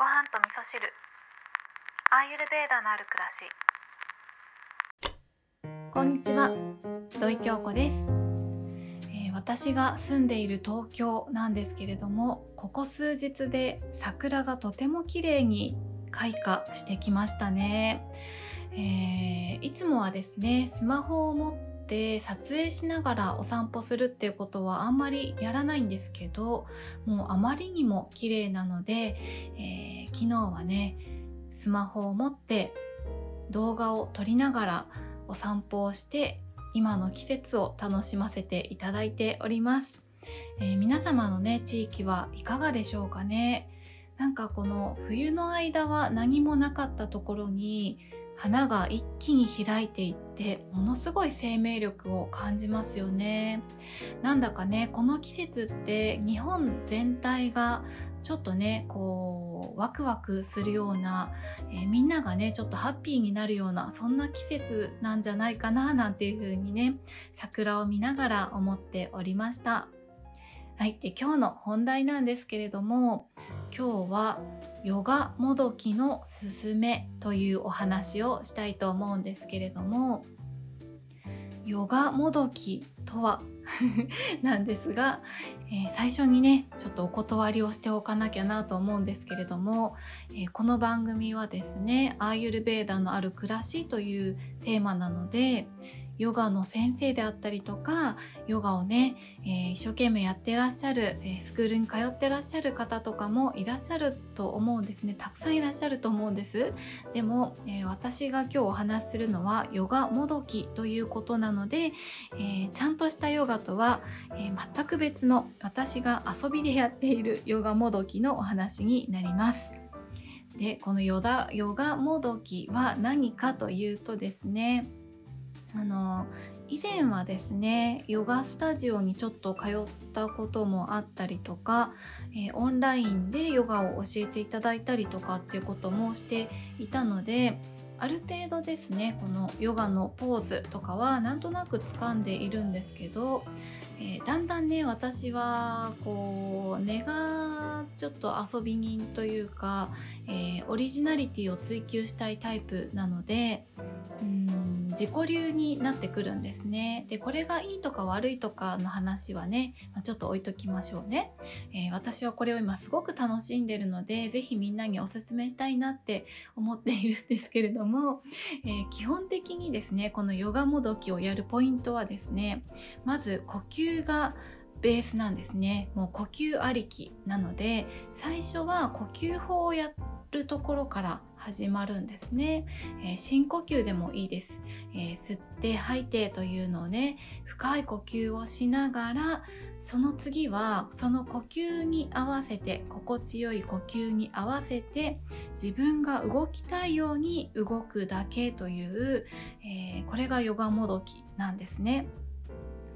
ご飯と味噌汁。アーユルベーダのある暮らし。こんにちは。土井京子です、えー私が住んでいる東京なんですけれどもここ数日で桜がとても綺麗に開花してきましたね、えーいつもはですねスマホを持って撮影しながらお散歩するっていうことはあんまりやらないんですけどもうあまりにも綺麗なので、えー昨日はねスマホを持って動画を撮りながらお散歩をして今の季節を楽しませていただいております、えー皆様のね地域はいかがでしょうかね？なんかこの冬の間は何もなかったところに花が一気に開いていってものすごい生命力を感じますよねなんだかねこの季節って日本全体がちょっとねこうワクワクするような、えーみんながねちょっとハッピーになるようなそんな季節なんじゃないかななんていう風にね桜を見ながら思っておりました。はい、で今日の本題なんですけれども今日はヨガもどきのすすめというお話をしたいと思うんですけれどもヨガもどきとは なんですが、えー最初にねちょっとお断りをしておかなきゃなと思うんですけれども、えーこの番組はですねアーユルベーダのある暮らしというテーマなのでヨガの先生であったりとかヨガをね、えー一生懸命やってらっしゃる、えースクールに通ってらっしゃる方とかもいらっしゃると思うんですね。たくさんいらっしゃると思うんです。でも、えー私が今日お話しするのはヨガもどきということなので、えちゃんとしたヨガとは、え全く別の私が遊びでやっている ヨガもどきのお話になります。でこのヨダヨガもどきは何かというとですねあの以前はですねヨガスタジオにちょっと通ったこともあったりとか、えーオンラインでヨガを教えていただいたりとかっていうこともしていたのである程度ですねこのヨガのポーズとかはなんとなく掴んでいるんですけど、えーだんだんね私はこう根がちょっと遊び人というか、えーオリジナリティを追求したいタイプなのでうん自己流になってくるんですね。でこれがいいとか悪いとかの話はね、まあちょっと置いときましょうね、えー私はこれを今すごく楽しんでるので是非みんなにおすすめしたいなって思っているんですけれども、えー基本的にですねこのヨガもどきをやるポイントはですねまず呼吸がベースなんですねもう呼吸ありきなので最初は呼吸法をやるところから始まるんですね、えー深呼吸でもいいです、えー吸って吐いてというのをね深い呼吸をしながらその次はその呼吸に合わせて心地よい呼吸に合わせて自分が動きたいように動くだけという、えーこれがヨガもどきなんですね。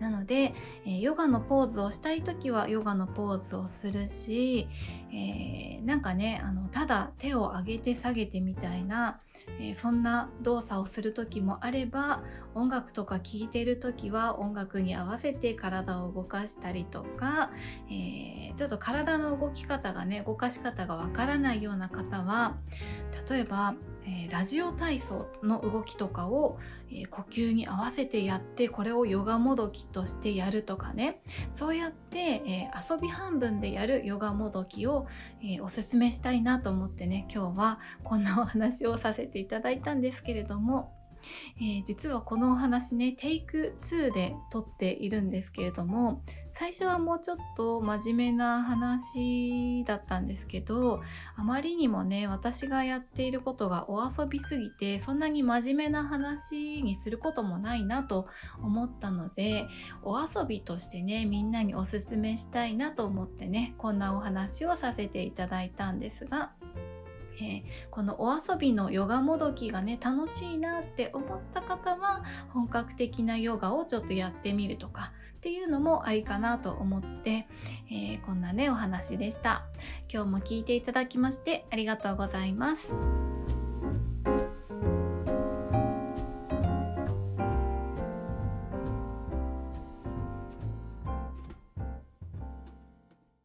なので、えヨガのポーズをしたい時はヨガのポーズをするし、えーなんかねあのただ手を上げて下げてみたいな、えーそんな動作をする時もあれば音楽とか聴いてる時は音楽に合わせて体を動かしたりとか、えーちょっと体の動き方がね動かし方がわからないような方は例えば、えラジオ体操の動きとかを、え呼吸に合わせてやってこれをヨガもどきとしてやるとかね。そうやって、え遊び半分でやるヨガもどきを、えおすすめしたいなと思ってね今日はこんなお話をさせていただいたんですけれども、えー実はこのお話ねテイク2で撮っているんですけれども最初はもうちょっと真面目な話だったんですけどあまりにもね私がやっていることがお遊びすぎてそんなに真面目な話にすることもないなと思ったのでお遊びとしてねみんなにおすすめしたいなと思ってねこんなお話をさせていただいたんですが。えーこのお遊びのヨガもどきがね楽しいなって思った方は本格的なヨガをちょっとやってみるとかっていうのもありかなと思って、えーこんなねお話でした。今日も聞いていただきましてありがとうございます。